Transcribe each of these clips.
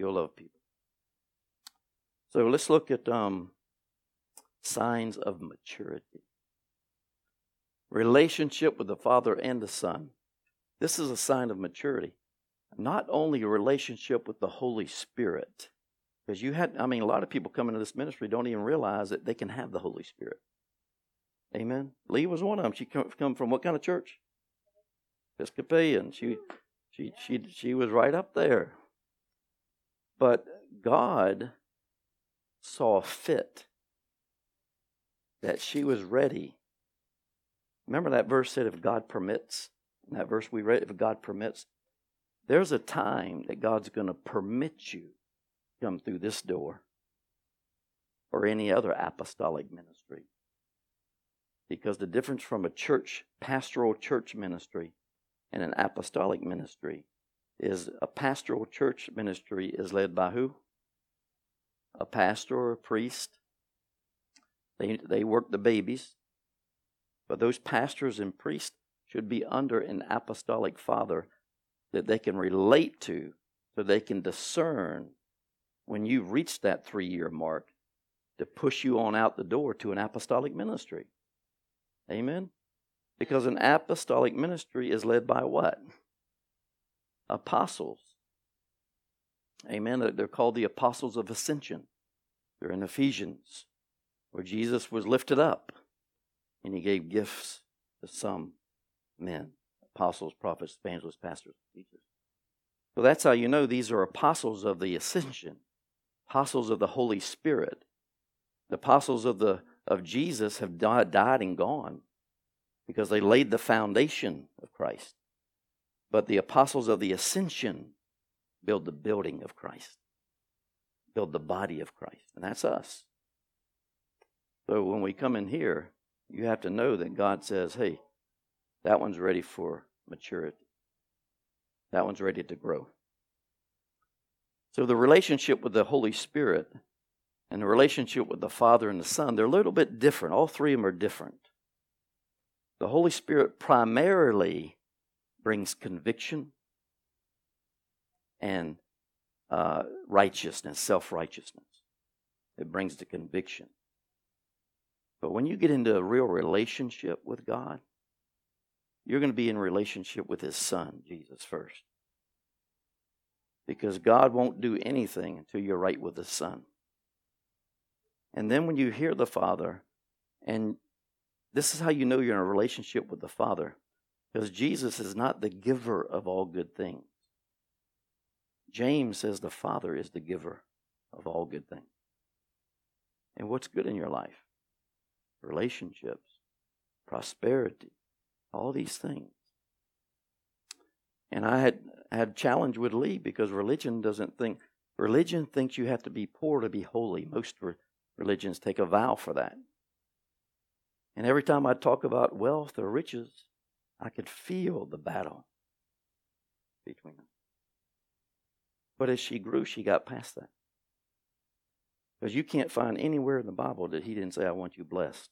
You'll love people. So let's look at um, signs of maturity. Relationship with the Father and the Son. This is a sign of maturity. Not only a relationship with the Holy Spirit, because you had, I mean, a lot of people come into this ministry don't even realize that they can have the Holy Spirit. Amen. Lee was one of them. She come, come from what kind of church? Episcopalian. She, she, she, she was right up there. But God saw fit that she was ready. Remember that verse said, if God permits? That verse we read, if God permits, there's a time that God's going to permit you to come through this door or any other apostolic ministry. Because the difference from a church, pastoral church ministry, and an apostolic ministry is a pastoral church ministry is led by who? A pastor or a priest. They, they work the babies. But those pastors and priests should be under an apostolic father that they can relate to so they can discern when you reach that three year mark to push you on out the door to an apostolic ministry. Amen? Because an apostolic ministry is led by what? Apostles. Amen. They're called the apostles of ascension. They're in Ephesians, where Jesus was lifted up and he gave gifts to some men apostles, prophets, evangelists, pastors, teachers. So that's how you know these are apostles of the ascension, apostles of the Holy Spirit. The apostles of the of Jesus have died, died and gone because they laid the foundation of Christ. But the apostles of the ascension build the building of Christ, build the body of Christ, and that's us. So when we come in here, you have to know that God says, hey, that one's ready for maturity, that one's ready to grow. So the relationship with the Holy Spirit and the relationship with the Father and the Son, they're a little bit different. All three of them are different. The Holy Spirit primarily brings conviction and uh, righteousness, self righteousness. It brings the conviction. But when you get into a real relationship with God, you're going to be in relationship with His Son, Jesus, first. Because God won't do anything until you're right with the Son. And then when you hear the Father and this is how you know you're in a relationship with the Father, because Jesus is not the giver of all good things. James says the Father is the giver of all good things. And what's good in your life? Relationships, prosperity, all these things. And I had had challenge with Lee because religion doesn't think religion thinks you have to be poor to be holy. Most religions take a vow for that. And every time I talk about wealth or riches, I could feel the battle between them. But as she grew, she got past that. Because you can't find anywhere in the Bible that he didn't say, I want you blessed.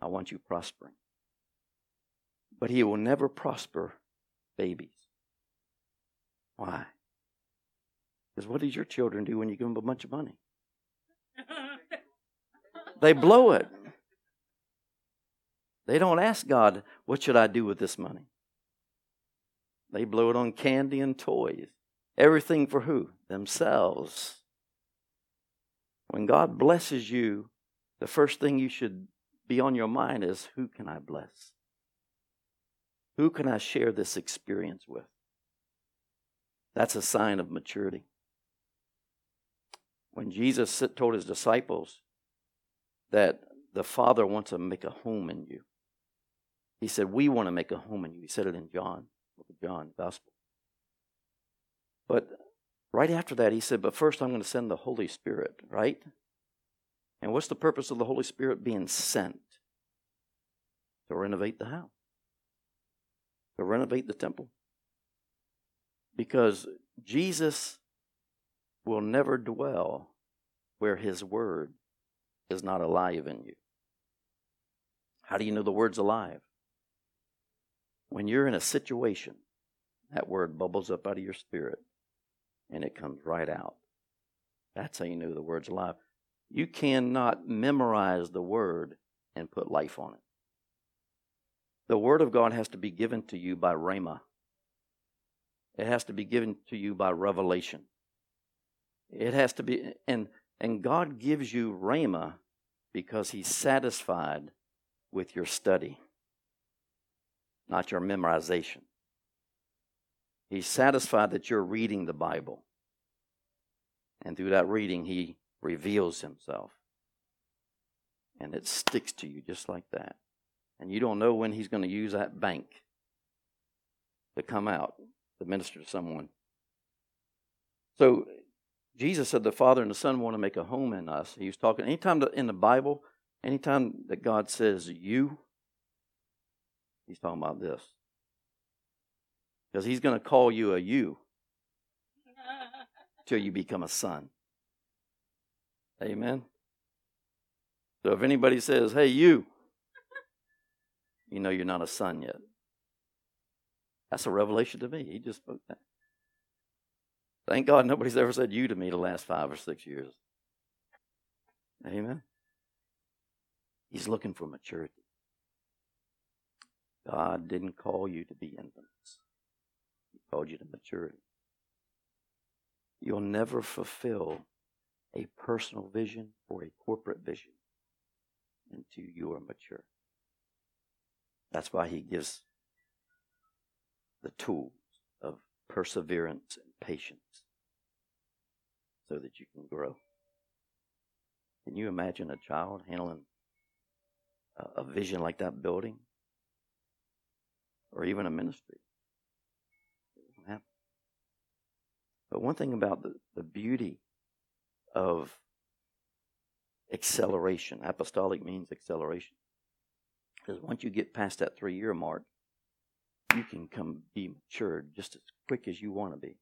I want you prospering. But he will never prosper babies. Why? Because what do your children do when you give them a bunch of money? they blow it. They don't ask God, what should I do with this money? They blow it on candy and toys. Everything for who? Themselves. When God blesses you, the first thing you should be on your mind is who can I bless? Who can I share this experience with? That's a sign of maturity. When Jesus told his disciples that the Father wants to make a home in you, he said, We want to make a home in you. He said it in John, book of John, Gospel. But right after that, he said, But first I'm going to send the Holy Spirit, right? And what's the purpose of the Holy Spirit being sent? To renovate the house, to renovate the temple. Because Jesus will never dwell where his word is not alive in you. How do you know the word's alive? When you're in a situation, that word bubbles up out of your spirit and it comes right out. That's how you know the word's alive. You cannot memorize the word and put life on it. The word of God has to be given to you by rhema. It has to be given to you by revelation. It has to be and and God gives you rhema because he's satisfied with your study, not your memorization. He's satisfied that you're reading the Bible. And through that reading, he reveals himself. And it sticks to you just like that. And you don't know when he's going to use that bank to come out to minister to someone. So Jesus said the Father and the Son want to make a home in us. He was talking anytime in the Bible, anytime that God says you, he's talking about this. Because he's going to call you a you till you become a son. Amen. So if anybody says, hey, you, you know you're not a son yet. That's a revelation to me. He just spoke that. Thank God nobody's ever said you to me the last five or six years. Amen. He's looking for maturity. God didn't call you to be infants. He called you to maturity. You'll never fulfill a personal vision or a corporate vision until you are mature. That's why he gives the tools of perseverance and patience so that you can grow. Can you imagine a child handling a, vision like that building? Or even a ministry? It won't happen. But one thing about the, the beauty of acceleration, apostolic means acceleration, is once you get past that three year mark, you can come be matured just as quick as you want to be.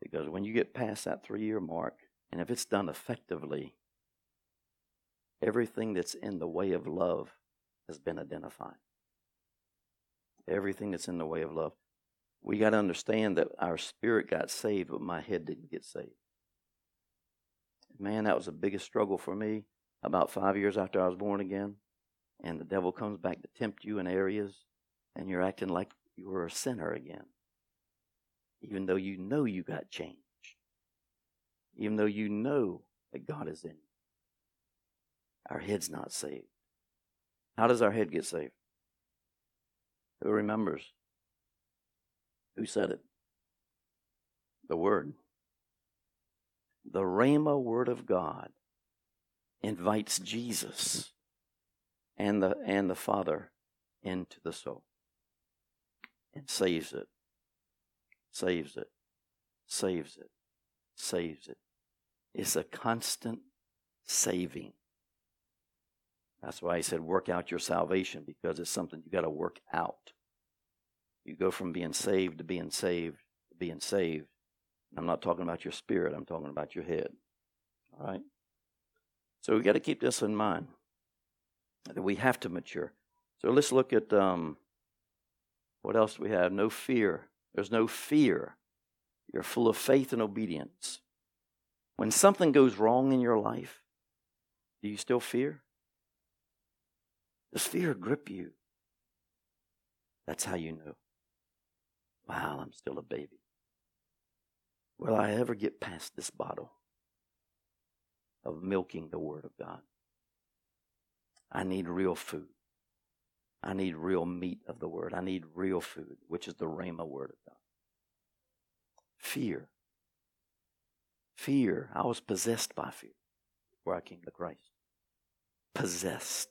Because when you get past that three year mark, and if it's done effectively, everything that's in the way of love has been identified. Everything that's in the way of love. We got to understand that our spirit got saved, but my head didn't get saved. Man, that was the biggest struggle for me about five years after I was born again. And the devil comes back to tempt you in areas, and you're acting like you were a sinner again even though you know you got changed, even though you know that God is in you. Our head's not saved. How does our head get saved? Who remembers? Who said it? The Word. The Rhema Word of God invites Jesus and the, and the Father into the soul and saves it saves it, saves it, saves it. It's a constant saving. That's why he said, work out your salvation because it's something you got to work out. You go from being saved to being saved to being saved. I'm not talking about your spirit, I'm talking about your head. All right? So we got to keep this in mind that we have to mature. So let's look at um, what else we have. No fear. There's no fear. You're full of faith and obedience. When something goes wrong in your life, do you still fear? Does fear grip you? That's how you know. Wow, I'm still a baby. Will I ever get past this bottle of milking the Word of God? I need real food. I need real meat of the word. I need real food, which is the Rhema word of God. Fear. Fear. I was possessed by fear before I came to Christ. Possessed.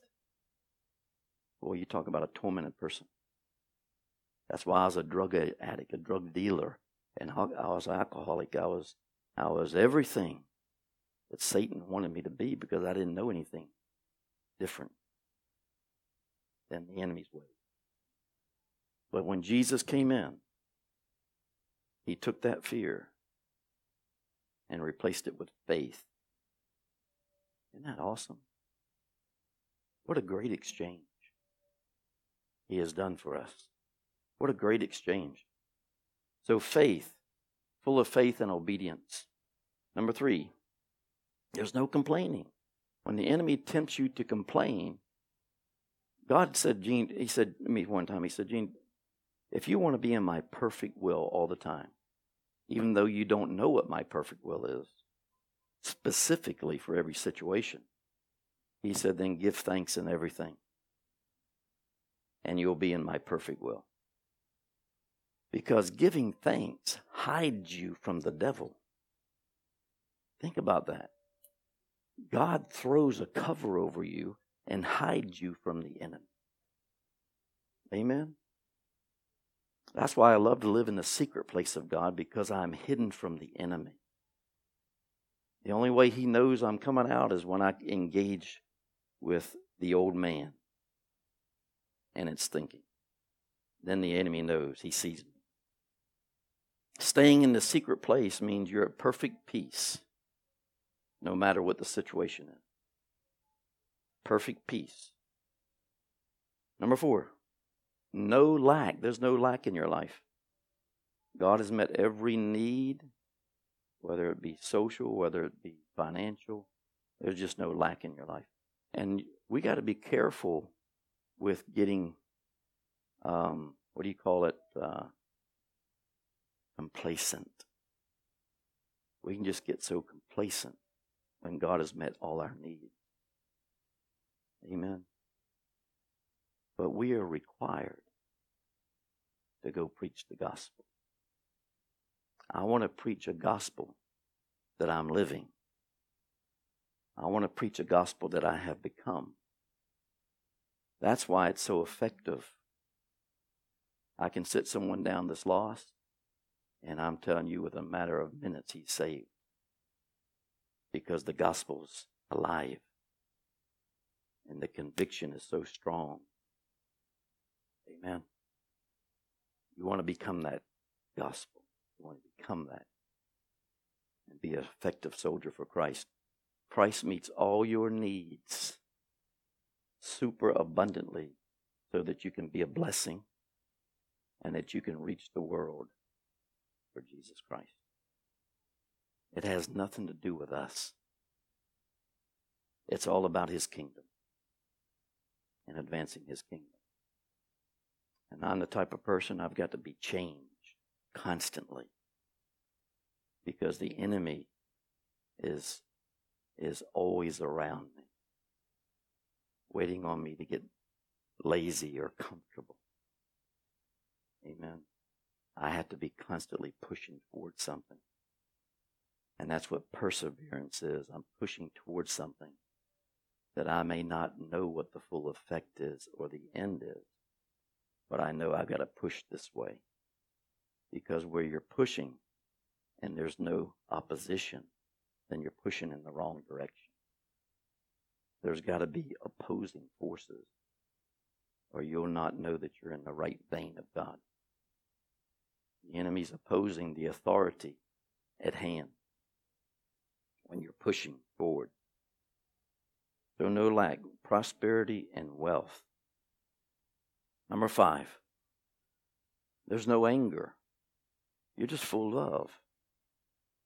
Boy, you talk about a tormented person. That's why I was a drug addict, a drug dealer, and I was an alcoholic. I was, I was everything that Satan wanted me to be because I didn't know anything different than the enemy's way. But when Jesus came in, he took that fear and replaced it with faith. Isn't that awesome? What a great exchange he has done for us. What a great exchange. So, faith, full of faith and obedience. Number three, there's no complaining. When the enemy tempts you to complain, God said, Gene, he said to me one time, he said, Gene, if you want to be in my perfect will all the time, even though you don't know what my perfect will is, specifically for every situation, he said, then give thanks in everything, and you'll be in my perfect will. Because giving thanks hides you from the devil. Think about that. God throws a cover over you and hides you from the enemy. Amen? That's why I love to live in the secret place of God because I'm hidden from the enemy. The only way he knows I'm coming out is when I engage with the old man and its thinking. Then the enemy knows, he sees me. Staying in the secret place means you're at perfect peace no matter what the situation is. Perfect peace. Number four, no lack. There's no lack in your life. God has met every need, whether it be social, whether it be financial. There's just no lack in your life. And we got to be careful with getting, um, what do you call it? Uh, complacent. We can just get so complacent when God has met all our needs. Amen. But we are required to go preach the gospel. I want to preach a gospel that I'm living. I want to preach a gospel that I have become. That's why it's so effective. I can sit someone down that's lost, and I'm telling you, with a matter of minutes, he's saved because the gospel's alive and the conviction is so strong. Amen. You want to become that gospel. You want to become that and be an effective soldier for Christ. Christ meets all your needs super abundantly so that you can be a blessing and that you can reach the world for Jesus Christ. It has nothing to do with us. It's all about His kingdom and advancing His kingdom. And I'm the type of person I've got to be changed constantly because the enemy is is always around me waiting on me to get lazy or comfortable amen i have to be constantly pushing towards something and that's what perseverance is. I'm pushing towards something that I may not know what the full effect is or the end is, but I know I've got to push this way. Because where you're pushing and there's no opposition, then you're pushing in the wrong direction. There's got to be opposing forces, or you'll not know that you're in the right vein of God. The enemy's opposing the authority at hand when you're pushing forward. So, no lack, prosperity and wealth. Number five, there's no anger. You're just full of love.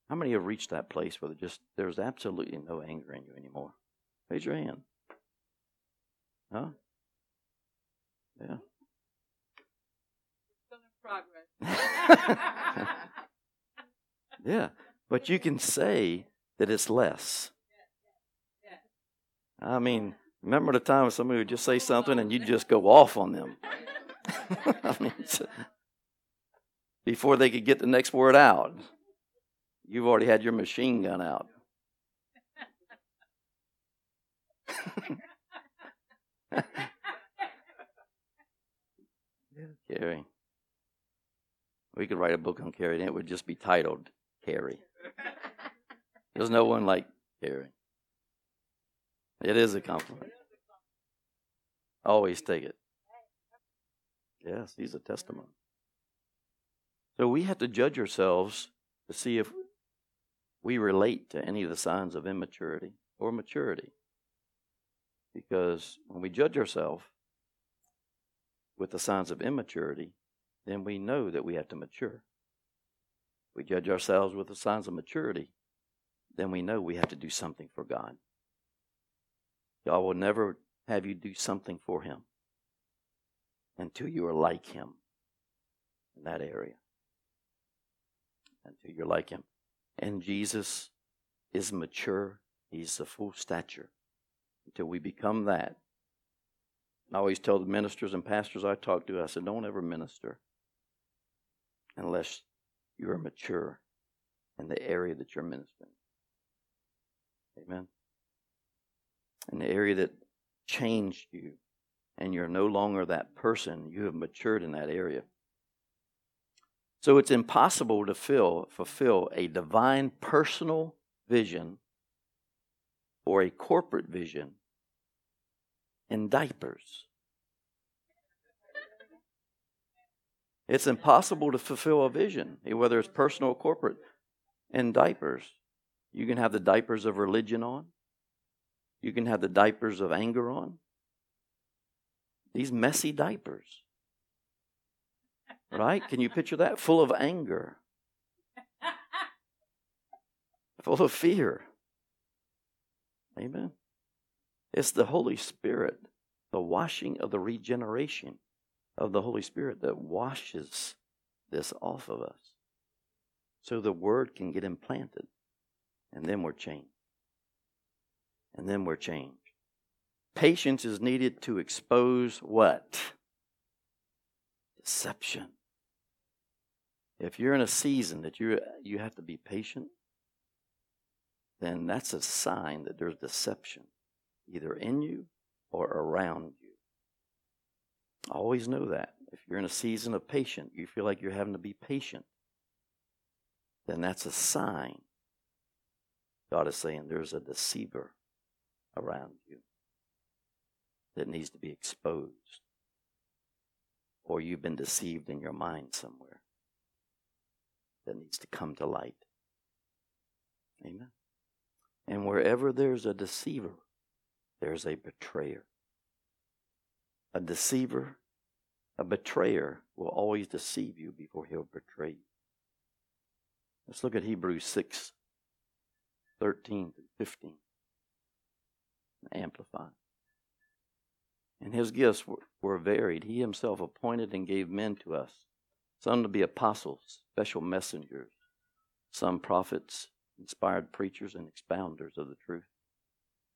How many have reached that place where just there's absolutely no anger in you anymore? Raise your hand. Huh? Yeah. yeah, but you can say that it's less. I mean, remember the time when somebody would just say something and you'd just go off on them. I mean, before they could get the next word out, you've already had your machine gun out. Carrie. We could write a book on Carrie, and it would just be titled Carrie. There's no one like Gary. It is a compliment. Always take it. Yes, he's a testimony. So we have to judge ourselves to see if we relate to any of the signs of immaturity or maturity. Because when we judge ourselves with the signs of immaturity, then we know that we have to mature. we judge ourselves with the signs of maturity, then we know we have to do something for God. God will never have you do something for Him until you are like Him in that area. Until you're like Him. And Jesus is mature, He's the full stature. Until we become that. I always tell the ministers and pastors I talk to, I said, don't ever minister unless you are mature in the area that you're ministering. Amen. In the area that changed you, and you're no longer that person, you have matured in that area. So it's impossible to fill, fulfill a divine personal vision or a corporate vision in diapers. It's impossible to fulfill a vision, whether it's personal or corporate, in diapers. You can have the diapers of religion on. You can have the diapers of anger on. These messy diapers. Right? Can you picture that? Full of anger, full of fear. Amen. It's the Holy Spirit, the washing of the regeneration of the Holy Spirit that washes this off of us so the Word can get implanted. And then we're changed. And then we're changed. Patience is needed to expose what? Deception. If you're in a season that you you have to be patient, then that's a sign that there's deception either in you or around you. Always know that. If you're in a season of patience, you feel like you're having to be patient, then that's a sign. God is saying there's a deceiver around you that needs to be exposed. Or you've been deceived in your mind somewhere that needs to come to light. Amen. And wherever there's a deceiver, there's a betrayer. A deceiver, a betrayer will always deceive you before he'll betray you. Let's look at Hebrews 6 13 through 15. Amplify. And his gifts were, were varied. He himself appointed and gave men to us some to be apostles, special messengers, some prophets, inspired preachers, and expounders of the truth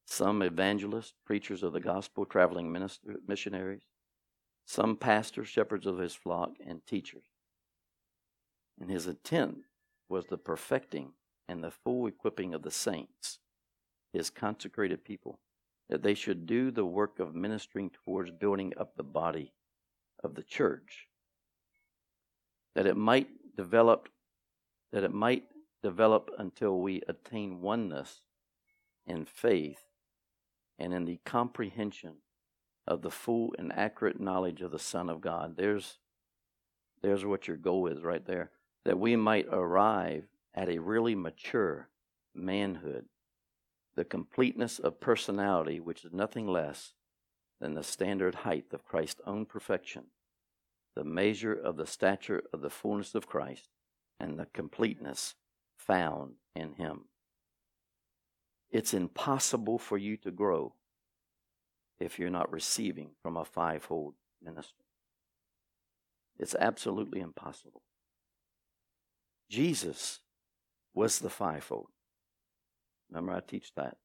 some evangelists, preachers of the gospel, traveling minister, missionaries, some pastors, shepherds of his flock, and teachers. And his intent was the perfecting and the full equipping of the saints, his consecrated people, that they should do the work of ministering towards building up the body of the church, that it might develop, that it might develop until we attain oneness in faith and in the comprehension of the full and accurate knowledge of the Son of God. There's, there's what your goal is right there. That we might arrive at a really mature manhood, the completeness of personality, which is nothing less than the standard height of Christ's own perfection, the measure of the stature of the fullness of Christ, and the completeness found in Him. It's impossible for you to grow if you're not receiving from a fivefold ministry. It's absolutely impossible. Jesus was the fivefold. Remember, I teach that.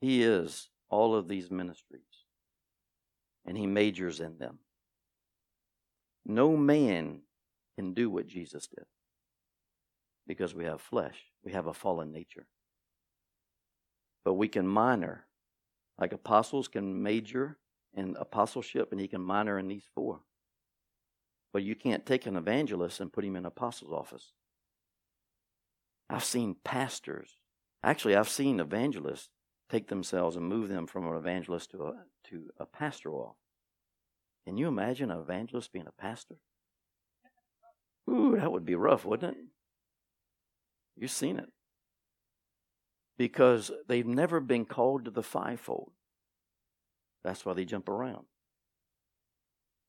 He is all of these ministries, and he majors in them. No man can do what Jesus did because we have flesh, we have a fallen nature but we can minor. Like apostles can major in apostleship and he can minor in these four. But you can't take an evangelist and put him in apostle's office. I've seen pastors, actually, I've seen evangelists take themselves and move them from an evangelist to a, to a pastoral office. Can you imagine an evangelist being a pastor? Ooh, that would be rough, wouldn't it? You've seen it because they've never been called to the fivefold. That's why they jump around.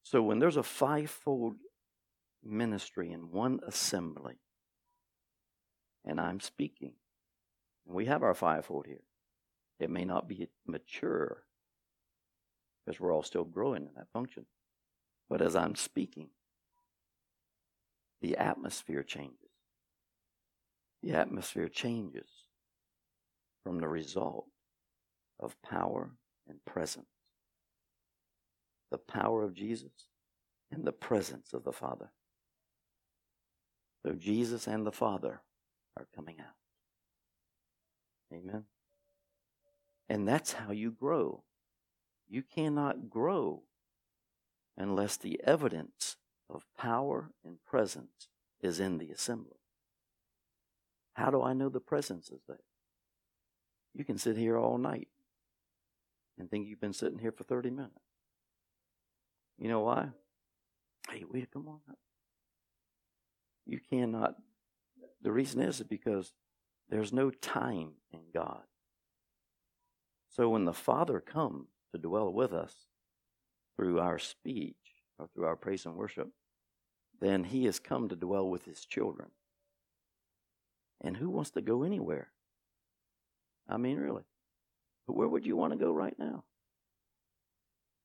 So when there's a fivefold ministry in one assembly, and I'm speaking, and we have our fivefold here, it may not be mature because we're all still growing in that function. But as I'm speaking, the atmosphere changes. The atmosphere changes from the result of power and presence. The power of Jesus and the presence of the Father. So Jesus and the Father are coming out. Amen. And that's how you grow. You cannot grow unless the evidence of power and presence is in the assembly. How do I know the presence is there? You can sit here all night and think you've been sitting here for 30 minutes. You know why? Hey, wait, come on up. You cannot. The reason is because there's no time in God. So when the Father comes to dwell with us through our speech or through our praise and worship, then He has come to dwell with His children. And who wants to go anywhere? I mean, really. But where would you want to go right now?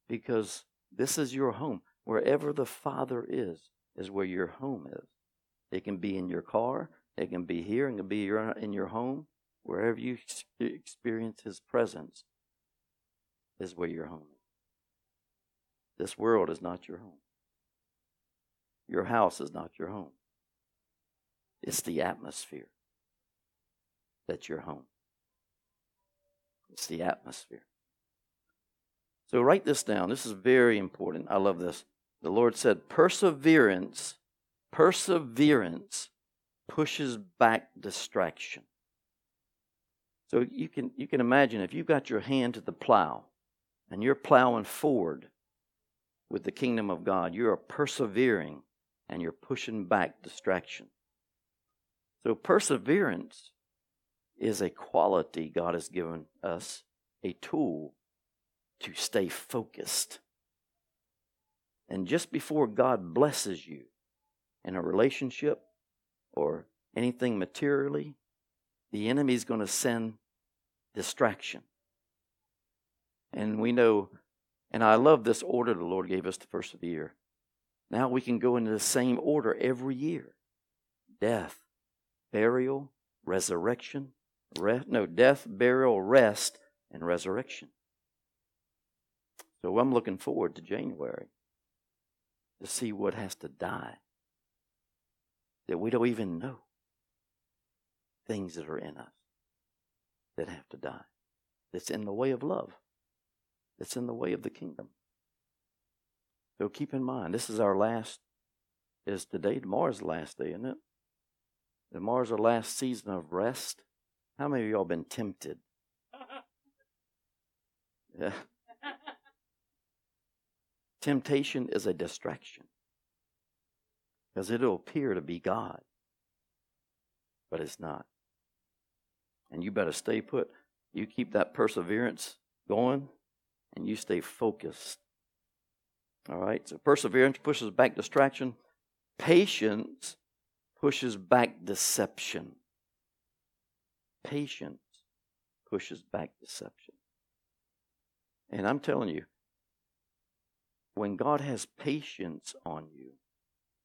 Because this is your home. Wherever the Father is, is where your home is. It can be in your car, it can be here, it can be in your home. Wherever you experience His presence is where your home is. This world is not your home. Your house is not your home. It's the atmosphere that's your home. It's the atmosphere. So write this down. This is very important. I love this. The Lord said, perseverance, perseverance pushes back distraction. So you can you can imagine if you've got your hand to the plow and you're plowing forward with the kingdom of God, you are persevering and you're pushing back distraction. So perseverance is a quality God has given us, a tool to stay focused. And just before God blesses you in a relationship or anything materially, the enemy's going to send distraction. And we know, and I love this order the Lord gave us the first of the year. Now we can go into the same order every year death, burial, resurrection, Re- no, death, burial, rest, and resurrection. So I'm looking forward to January to see what has to die that we don't even know. Things that are in us that have to die. That's in the way of love. That's in the way of the kingdom. So keep in mind, this is our last, is today, tomorrow's the last day, isn't it? Tomorrow's the last season of rest. How many of y'all been tempted? Yeah. Temptation is a distraction because it'll appear to be God, but it's not. And you better stay put. You keep that perseverance going and you stay focused. All right? So perseverance pushes back distraction, patience pushes back deception. Patience pushes back deception. And I'm telling you, when God has patience on you,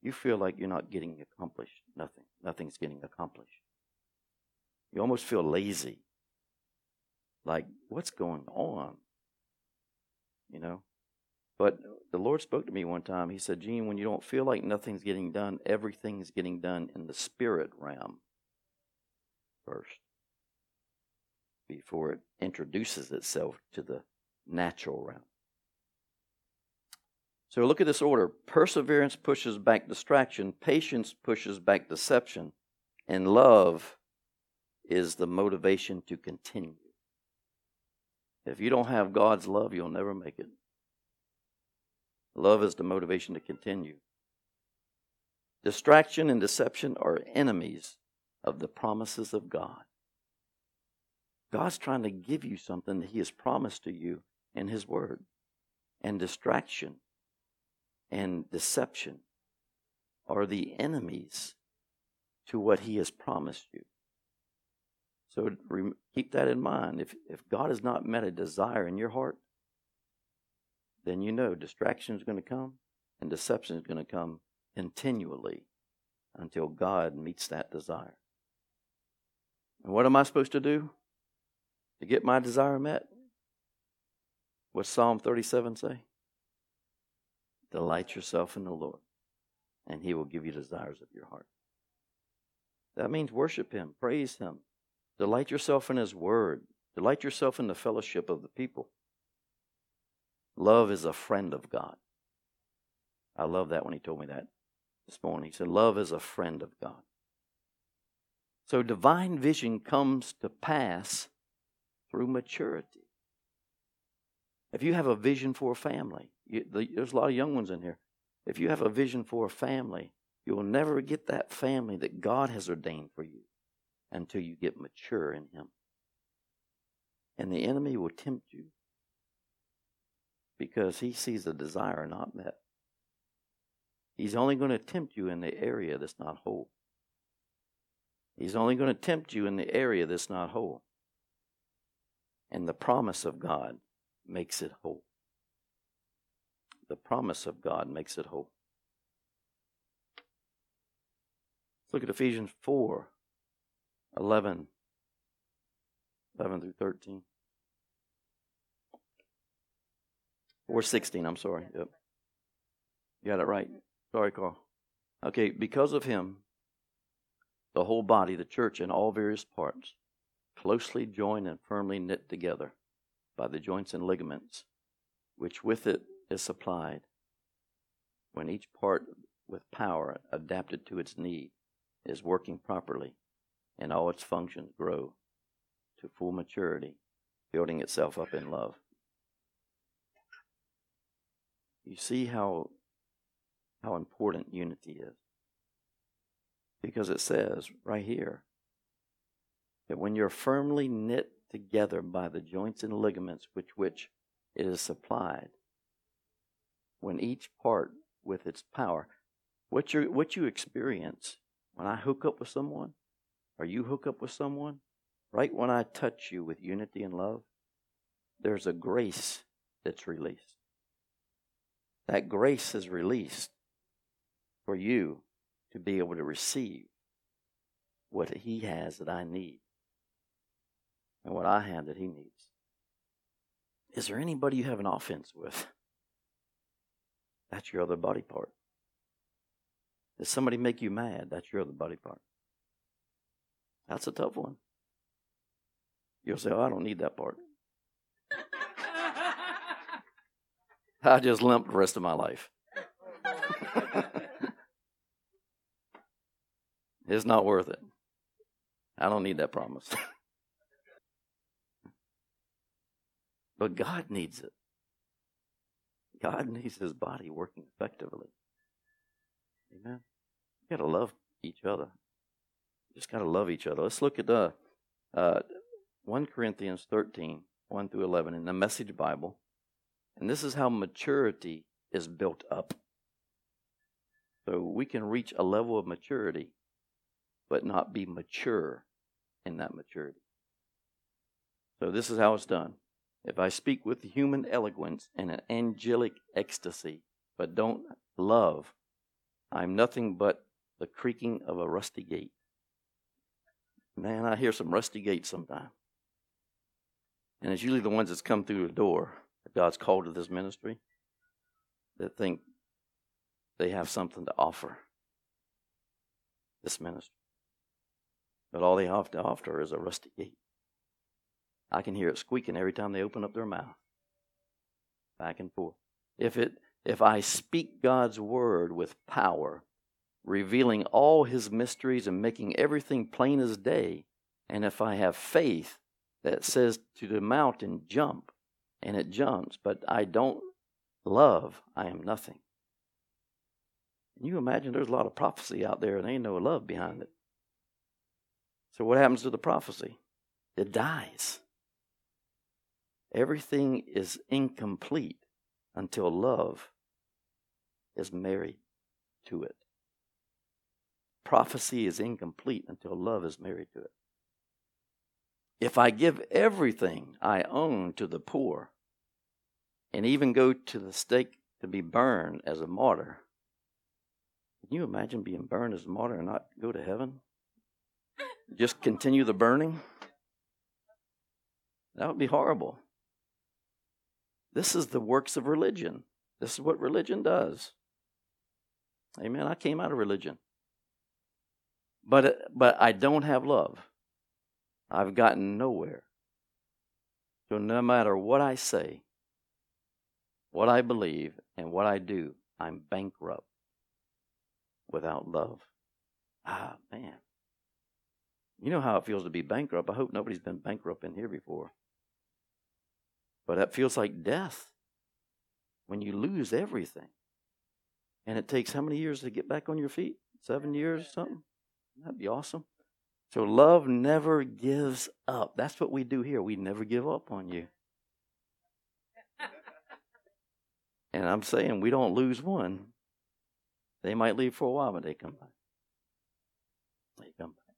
you feel like you're not getting accomplished. Nothing. Nothing's getting accomplished. You almost feel lazy. Like, what's going on? You know? But the Lord spoke to me one time. He said, Gene, when you don't feel like nothing's getting done, everything's getting done in the spirit realm first before it introduces itself to the natural realm. So look at this order perseverance pushes back distraction, patience pushes back deception, and love is the motivation to continue. If you don't have God's love, you'll never make it. Love is the motivation to continue. Distraction and deception are enemies of the promises of God. God's trying to give you something that He has promised to you in His Word. And distraction and deception are the enemies to what He has promised you. So keep that in mind. If, if God has not met a desire in your heart, then you know distraction is going to come and deception is going to come continually until God meets that desire. And what am I supposed to do to get my desire met? What Psalm 37 say? Delight yourself in the Lord, and He will give you desires of your heart. That means worship Him, praise Him, delight yourself in His Word, delight yourself in the fellowship of the people. Love is a friend of God. I love that when He told me that this morning. He said, Love is a friend of God. So divine vision comes to pass through maturity. If you have a vision for a family, you, the, there's a lot of young ones in here. If you have a vision for a family, you will never get that family that God has ordained for you until you get mature in Him. And the enemy will tempt you because he sees a desire not met. He's only going to tempt you in the area that's not whole. He's only going to tempt you in the area that's not whole. And the promise of God makes it whole. The promise of God makes it whole. Let's look at Ephesians 4 11, 11 through 13. Or 16, I'm sorry. Yep. You got it right. Sorry, Carl. Okay, because of him, the whole body, the church, in all various parts, closely joined and firmly knit together by the joints and ligaments, which with it is supplied, when each part with power adapted to its need is working properly, and all its functions grow to full maturity, building itself up in love. You see how how important unity is. Because it says right here that when you're firmly knit together by the joints and ligaments with which it is supplied, when each part with its power, what you what you experience when I hook up with someone, or you hook up with someone, right when I touch you with unity and love, there's a grace that's released. That grace is released for you to be able to receive what He has that I need and what I have that He needs. Is there anybody you have an offense with? That's your other body part. Does somebody make you mad? That's your other body part. That's a tough one. You'll say, Oh, I don't need that part. I just limp the rest of my life. It's not worth it. I don't need that promise. But God needs it. God needs his body working effectively. Amen. You got to love each other. You just got to love each other. Let's look at uh, uh, 1 Corinthians 13, 1 through 11 in the Message Bible. And this is how maturity is built up. So we can reach a level of maturity but not be mature in that maturity. So this is how it's done. If I speak with human eloquence and an angelic ecstasy, but don't love, I'm nothing but the creaking of a rusty gate. Man, I hear some rusty gates sometimes. And it's usually the ones that's come through the door that God's called to this ministry that think they have something to offer this ministry. But all they have to offer is a rusty gate. I can hear it squeaking every time they open up their mouth. Back and forth. If it if I speak God's word with power, revealing all his mysteries and making everything plain as day, and if I have faith that says to the mountain, jump, and it jumps, but I don't love, I am nothing. Can you imagine there's a lot of prophecy out there and ain't no love behind it? So, what happens to the prophecy? It dies. Everything is incomplete until love is married to it. prophecy is incomplete until love is married to it. If I give everything I own to the poor and even go to the stake to be burned as a martyr, can you imagine being burned as a martyr and not go to heaven? Just continue the burning? That would be horrible. This is the works of religion. This is what religion does. Amen. I came out of religion. But but I don't have love. I've gotten nowhere. So no matter what I say, what I believe, and what I do, I'm bankrupt without love. Ah, man. You know how it feels to be bankrupt. I hope nobody's been bankrupt in here before. But that feels like death when you lose everything. And it takes how many years to get back on your feet? Seven years something? That'd be awesome. So love never gives up. That's what we do here. We never give up on you. And I'm saying we don't lose one. They might leave for a while, but they come back. They come back.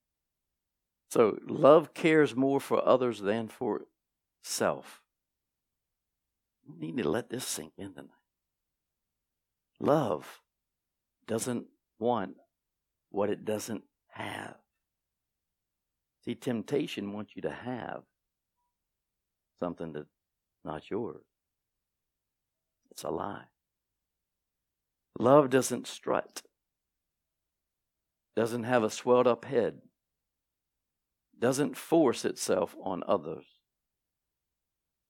So love cares more for others than for self. You need to let this sink in tonight. Love doesn't want what it doesn't have. See, temptation wants you to have something that's not yours. It's a lie. Love doesn't strut, doesn't have a swelled up head, doesn't force itself on others,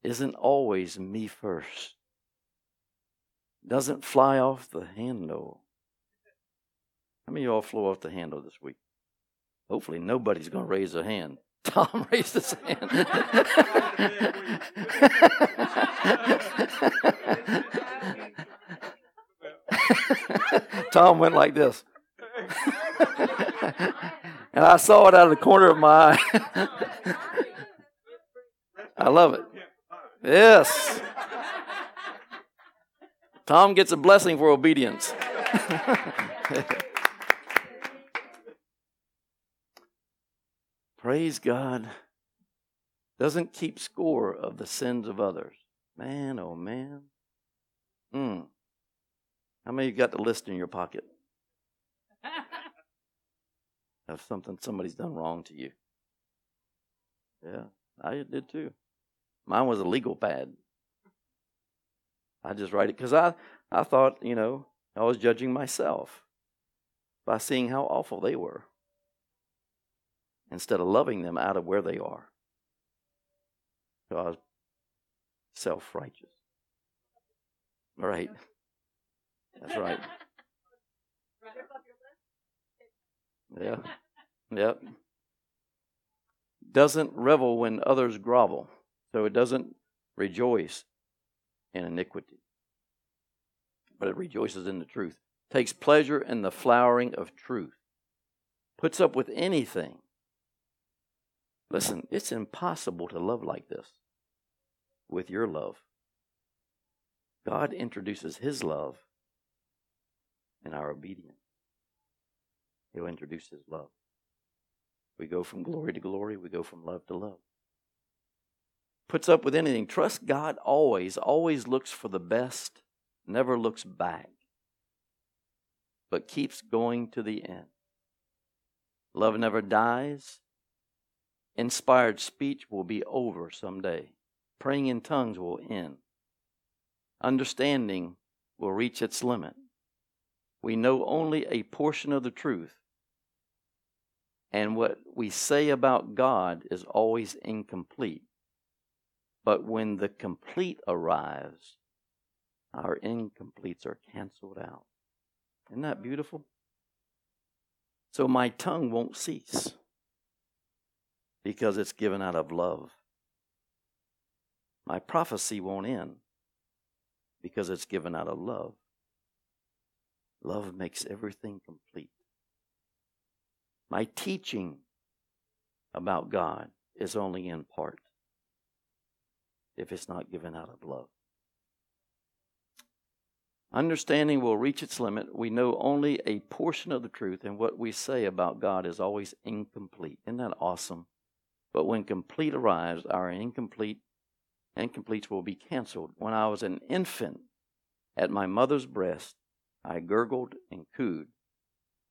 isn't always me first, doesn't fly off the handle. How many of y'all flew off the handle this week? Hopefully, nobody's going to raise a hand. Tom raised his hand. Tom went like this. and I saw it out of the corner of my eye. I love it. Yes. Tom gets a blessing for obedience. Praise God. Doesn't keep score of the sins of others. Man, oh man. Hmm. How many you got the list in your pocket? of something somebody's done wrong to you. Yeah, I did too. Mine was a legal pad. I just write it because I, I thought, you know, I was judging myself by seeing how awful they were instead of loving them out of where they are. So I was self righteous. Right. That's right. Yeah. Yep. Doesn't revel when others grovel. So it doesn't rejoice in iniquity, but it rejoices in the truth. Takes pleasure in the flowering of truth. Puts up with anything. Listen, it's impossible to love like this with your love. God introduces His love in our obedience. He'll introduce His love. We go from glory to glory, we go from love to love puts up with anything. Trust God always, always looks for the best, never looks back, but keeps going to the end. Love never dies. Inspired speech will be over someday. Praying in tongues will end. Understanding will reach its limit. We know only a portion of the truth. And what we say about God is always incomplete but when the complete arrives, our incompletes are canceled out. Isn't that beautiful? So my tongue won't cease because it's given out of love. My prophecy won't end because it's given out of love. Love makes everything complete. My teaching about God is only in part if it's not given out of love. Understanding will reach its limit. We know only a portion of the truth, and what we say about God is always incomplete. Isn't that awesome? But when complete arrives, our incomplete incompletes will be canceled. When I was an infant at my mother's breast, I gurgled and cooed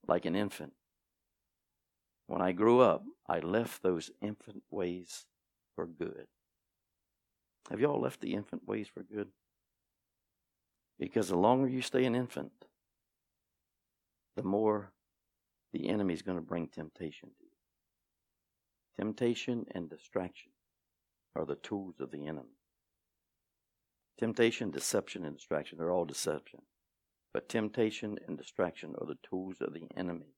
like an infant. When I grew up, I left those infant ways for good. Have y'all left the infant ways for good? Because the longer you stay an infant, the more the enemy is going to bring temptation to you. Temptation and distraction are the tools of the enemy. Temptation, deception, and distraction, they're all deception. But temptation and distraction are the tools of the enemy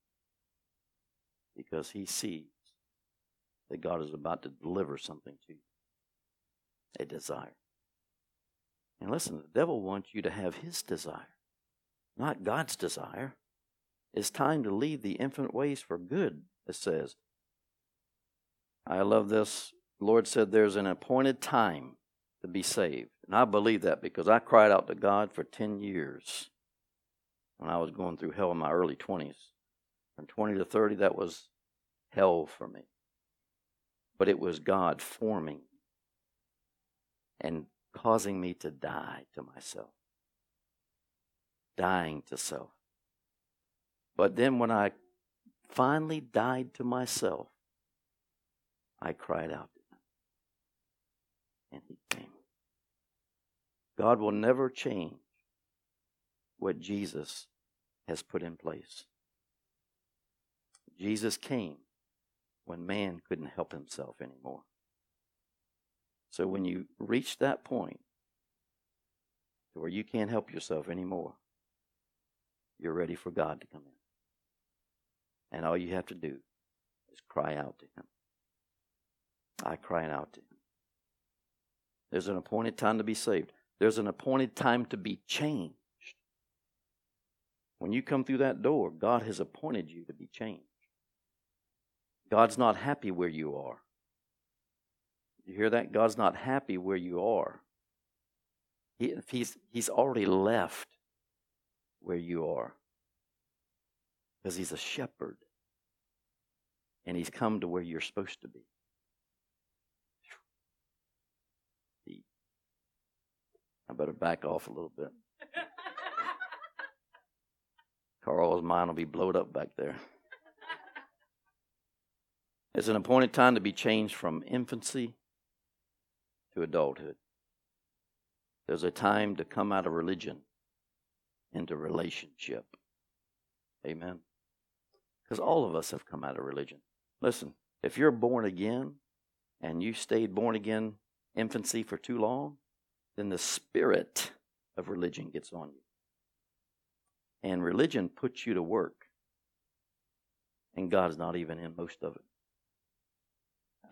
because he sees that God is about to deliver something to you a desire. And listen, the devil wants you to have his desire, not God's desire. It's time to leave the infinite ways for good, it says. I love this. The Lord said there's an appointed time to be saved. And I believe that because I cried out to God for 10 years when I was going through hell in my early 20s. From 20 to 30, that was hell for me. But it was God forming and causing me to die to myself, dying to self. But then when I finally died to myself, I cried out to him. And he came. God will never change what Jesus has put in place. Jesus came when man couldn't help himself anymore. So when you reach that point where you can't help yourself anymore, you're ready for God to come in. And all you have to do is cry out to Him. I cry out to Him. There's an appointed time to be saved. There's an appointed time to be changed. When you come through that door, God has appointed you to be changed. God's not happy where you are. You hear that? God's not happy where you are. He, he's, he's already left where you are because he's a shepherd and he's come to where you're supposed to be. I better back off a little bit. Carl's mind will be blowed up back there. It's an appointed time to be changed from infancy to adulthood. There's a time to come out of religion into relationship. Amen. Because all of us have come out of religion. Listen, if you're born again and you stayed born again infancy for too long, then the spirit of religion gets on you. And religion puts you to work. And God's not even in most of it.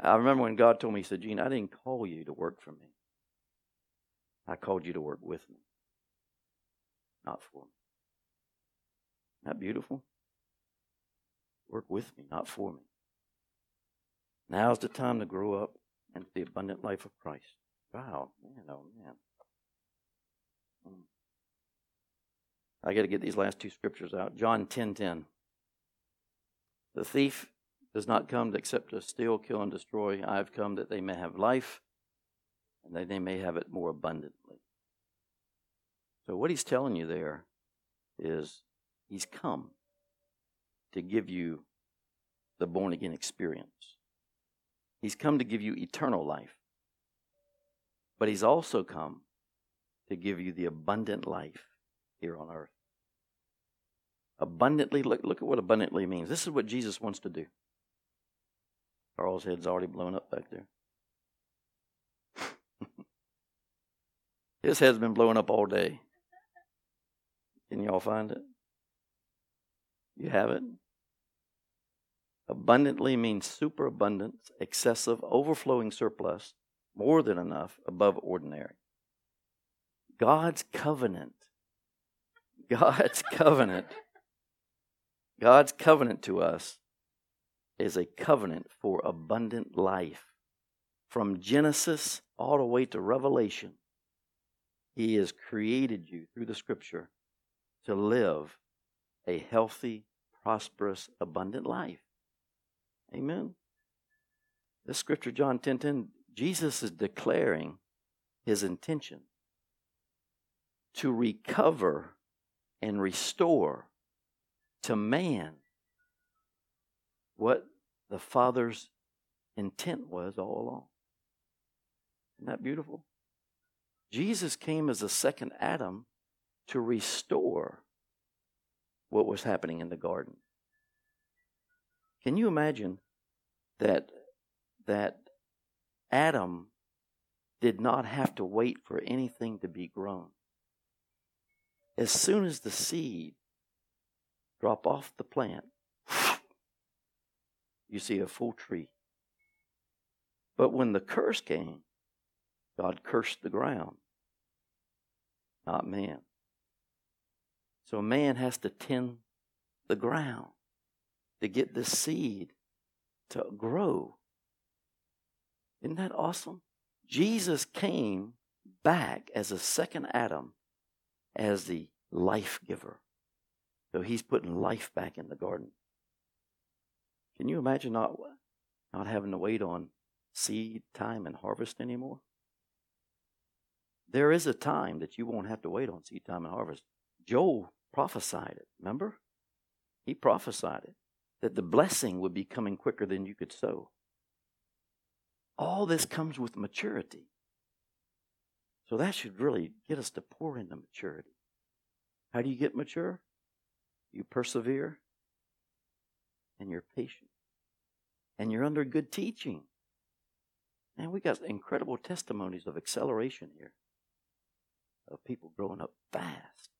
I remember when God told me, He said, Gene, I didn't call you to work for me. I called you to work with me, not for me. Isn't that beautiful? Work with me, not for me. Now's the time to grow up into the abundant life of Christ. Wow, man, oh man. Hmm. I got to get these last two scriptures out. John 10:10. 10, 10. The thief does not come except to steal, kill, and destroy. I have come that they may have life and that they may have it more abundantly. So, what he's telling you there is he's come to give you the born again experience. He's come to give you eternal life. But he's also come to give you the abundant life here on earth. Abundantly, look, look at what abundantly means. This is what Jesus wants to do. Carl's head's already blown up back there. His head's been blowing up all day. Can y'all find it? You have it? Abundantly means superabundance, excessive, overflowing surplus, more than enough, above ordinary. God's covenant, God's covenant, God's covenant to us is a covenant for abundant life. From Genesis all the way to Revelation, He has created you through the scripture to live a healthy, prosperous, abundant life. Amen. This scripture, John 10 10, Jesus is declaring his intention to recover and restore to man what the Father's intent was all along. Isn't that beautiful? Jesus came as a second Adam to restore what was happening in the garden. Can you imagine that that Adam did not have to wait for anything to be grown? As soon as the seed drop off the plant, you see a full tree. But when the curse came, God cursed the ground, not man. So man has to tend the ground to get the seed to grow. Isn't that awesome? Jesus came back as a second Adam, as the life giver. So he's putting life back in the garden. Can you imagine not, not having to wait on seed time and harvest anymore? There is a time that you won't have to wait on seed time and harvest. Joel prophesied it, remember? He prophesied it, that the blessing would be coming quicker than you could sow. All this comes with maturity. So that should really get us to pour into maturity. How do you get mature? You persevere and you're patient and you're under good teaching. And we got incredible testimonies of acceleration here of people growing up fast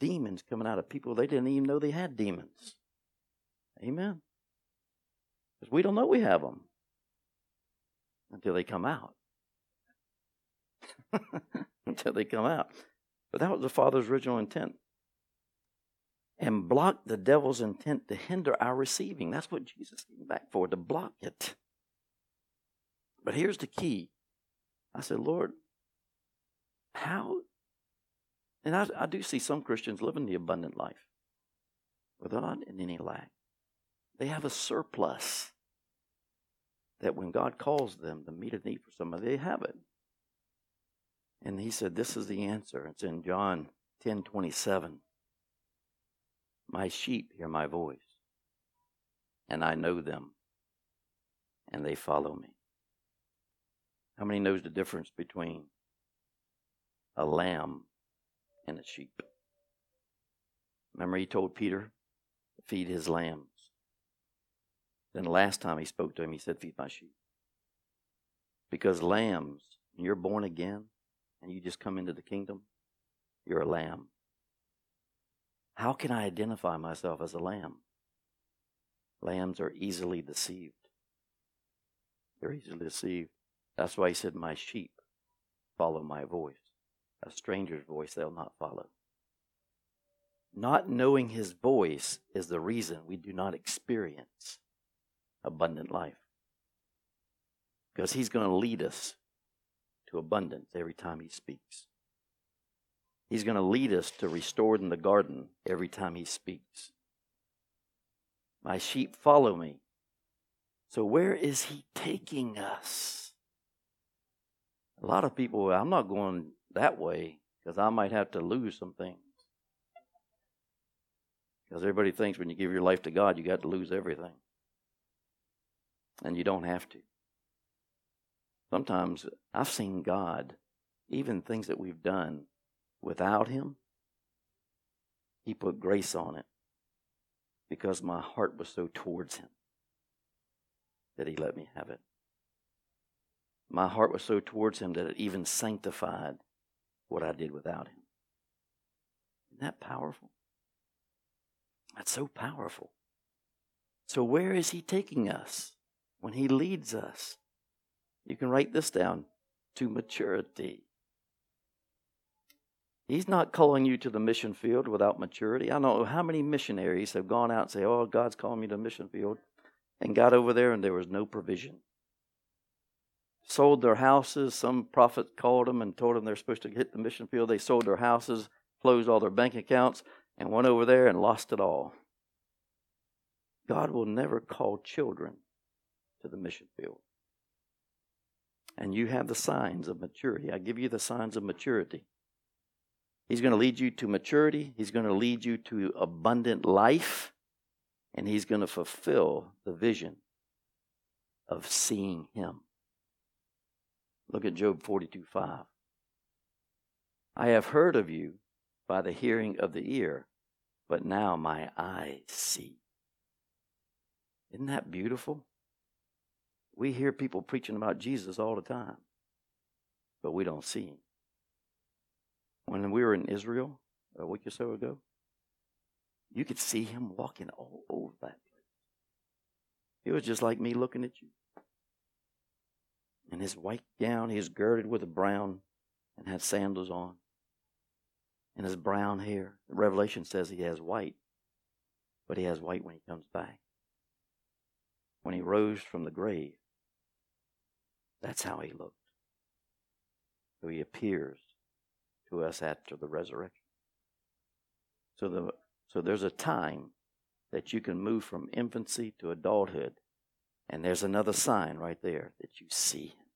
demons coming out of people they didn't even know they had demons. Amen. Because we don't know we have them until they come out. until they come out. But that was the Father's original intent. And block the devil's intent to hinder our receiving. That's what Jesus came back for, to block it. But here's the key. I said, Lord, how and I, I do see some Christians living the abundant life without any lack. They have a surplus that when God calls them to meet a need for somebody, they have it. And he said, This is the answer. It's in John ten twenty seven. My sheep hear my voice, and I know them, and they follow me. How many knows the difference between a lamb and a sheep. Remember, he told Peter feed his lambs. Then the last time he spoke to him, he said, Feed my sheep. Because lambs, you're born again and you just come into the kingdom, you're a lamb. How can I identify myself as a lamb? Lambs are easily deceived. They're easily deceived. That's why he said, My sheep follow my voice. A stranger's voice they'll not follow. Not knowing his voice is the reason we do not experience abundant life. Because he's going to lead us to abundance every time he speaks. He's going to lead us to restored in the garden every time he speaks. My sheep follow me. So, where is he taking us? A lot of people, I'm not going that way because I might have to lose some things. Because everybody thinks when you give your life to God, you got to lose everything. And you don't have to. Sometimes I've seen God, even things that we've done without Him, He put grace on it because my heart was so towards Him that He let me have it. My heart was so towards Him that it even sanctified what I did without him. Isn't that powerful? That's so powerful. So, where is he taking us when he leads us? You can write this down to maturity. He's not calling you to the mission field without maturity. I know how many missionaries have gone out and say, Oh, God's calling me to the mission field, and got over there and there was no provision sold their houses. Some prophet called them and told them they're supposed to hit the mission field. They sold their houses closed all their bank accounts, and went over there and lost it all. God will never call children to the mission field. And you have the signs of maturity. I give you the signs of maturity. He's going to lead you to maturity, He's going to lead you to abundant life, and He's going to fulfill the vision of seeing Him. Look at Job 42 5. I have heard of you by the hearing of the ear, but now my eyes see. Isn't that beautiful? We hear people preaching about Jesus all the time, but we don't see him. When we were in Israel a week or so ago, you could see him walking all over that place. It was just like me looking at you. In his white gown, he is girded with a brown and had sandals on. And his brown hair. Revelation says he has white, but he has white when he comes back. When he rose from the grave, that's how he looked. So he appears to us after the resurrection. So the so there's a time that you can move from infancy to adulthood, and there's another sign right there that you see him.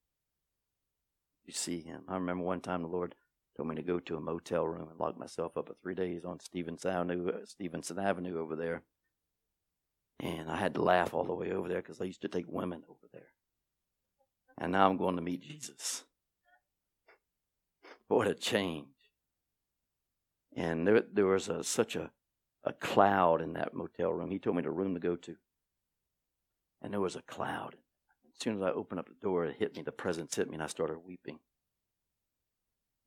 You see him. I remember one time the Lord told me to go to a motel room and lock myself up for three days on Stevenson Avenue, uh, Stevenson Avenue over there. And I had to laugh all the way over there because I used to take women over there. And now I'm going to meet Jesus. What a change. And there, there was a, such a, a cloud in that motel room. He told me the room to go to. And there was a cloud. As soon as I opened up the door, it hit me. The presence hit me, and I started weeping.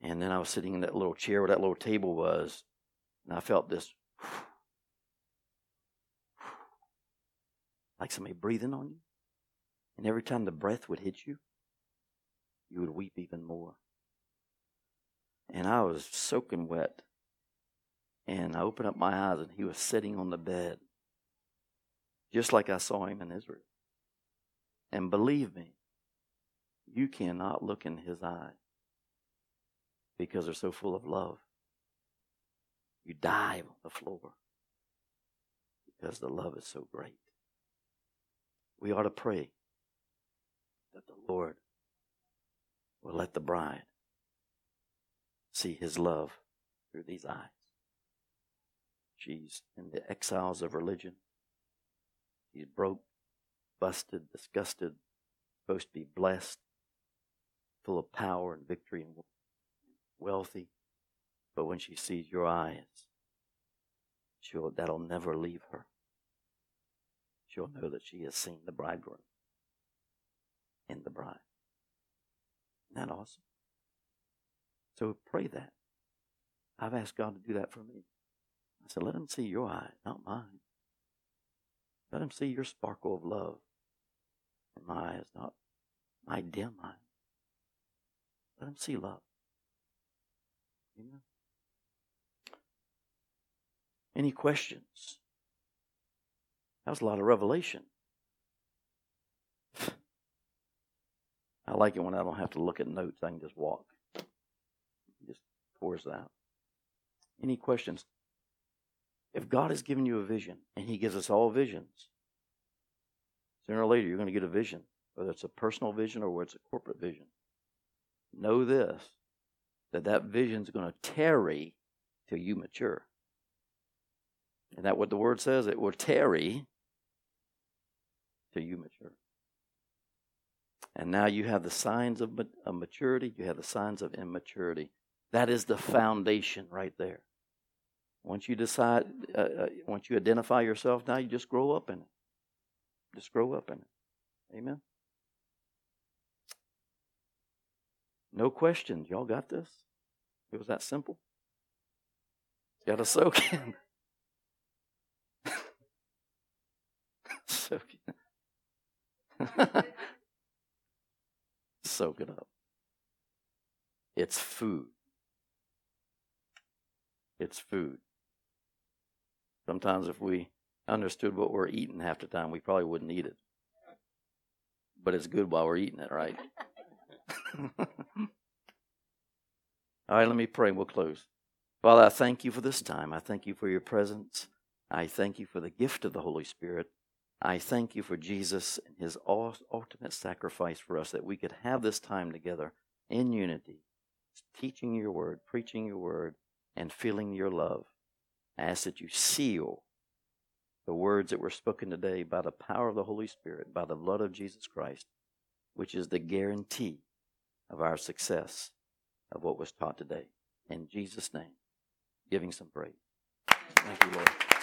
And then I was sitting in that little chair where that little table was, and I felt this like somebody breathing on you. And every time the breath would hit you, you would weep even more. And I was soaking wet. And I opened up my eyes, and he was sitting on the bed, just like I saw him in Israel. And believe me, you cannot look in his eyes because they're so full of love. You dive on the floor because the love is so great. We ought to pray that the Lord will let the bride see his love through these eyes. She's in the exiles of religion. She's broke, busted, disgusted, supposed to be blessed, full of power and victory and wealthy. But when she sees your eyes, she'll, that'll never leave her. She'll know that she has seen the bridegroom in the bride. Isn't that awesome? So pray that. I've asked God to do that for me. I said, let him see your eyes, not mine. Let him see your sparkle of love in my eyes, not my dim eyes. Let him see love. Any questions? That was a lot of revelation. I like it when I don't have to look at notes. I can just walk. Pours out. Any questions? If God has given you a vision, and He gives us all visions, sooner or later you're going to get a vision, whether it's a personal vision or whether it's a corporate vision. Know this that that vision is going to tarry till you mature. Is that what the word says? It will tarry till you mature. And now you have the signs of maturity, you have the signs of immaturity. That is the foundation right there. Once you decide, uh, uh, once you identify yourself, now you just grow up in it. Just grow up in it. Amen. No questions. Y'all got this? It was that simple. Got to soak in. soak in. soak it up. It's food. It's food. Sometimes if we understood what we're eating half the time, we probably wouldn't eat it. But it's good while we're eating it, right? All right, let me pray. We'll close. Father, I thank you for this time. I thank you for your presence. I thank you for the gift of the Holy Spirit. I thank you for Jesus and his ultimate sacrifice for us that we could have this time together in unity, teaching your word, preaching your word, and feeling your love. I ask that you seal the words that were spoken today by the power of the Holy Spirit, by the blood of Jesus Christ, which is the guarantee of our success of what was taught today. In Jesus' name, giving some praise. Thank you, Lord.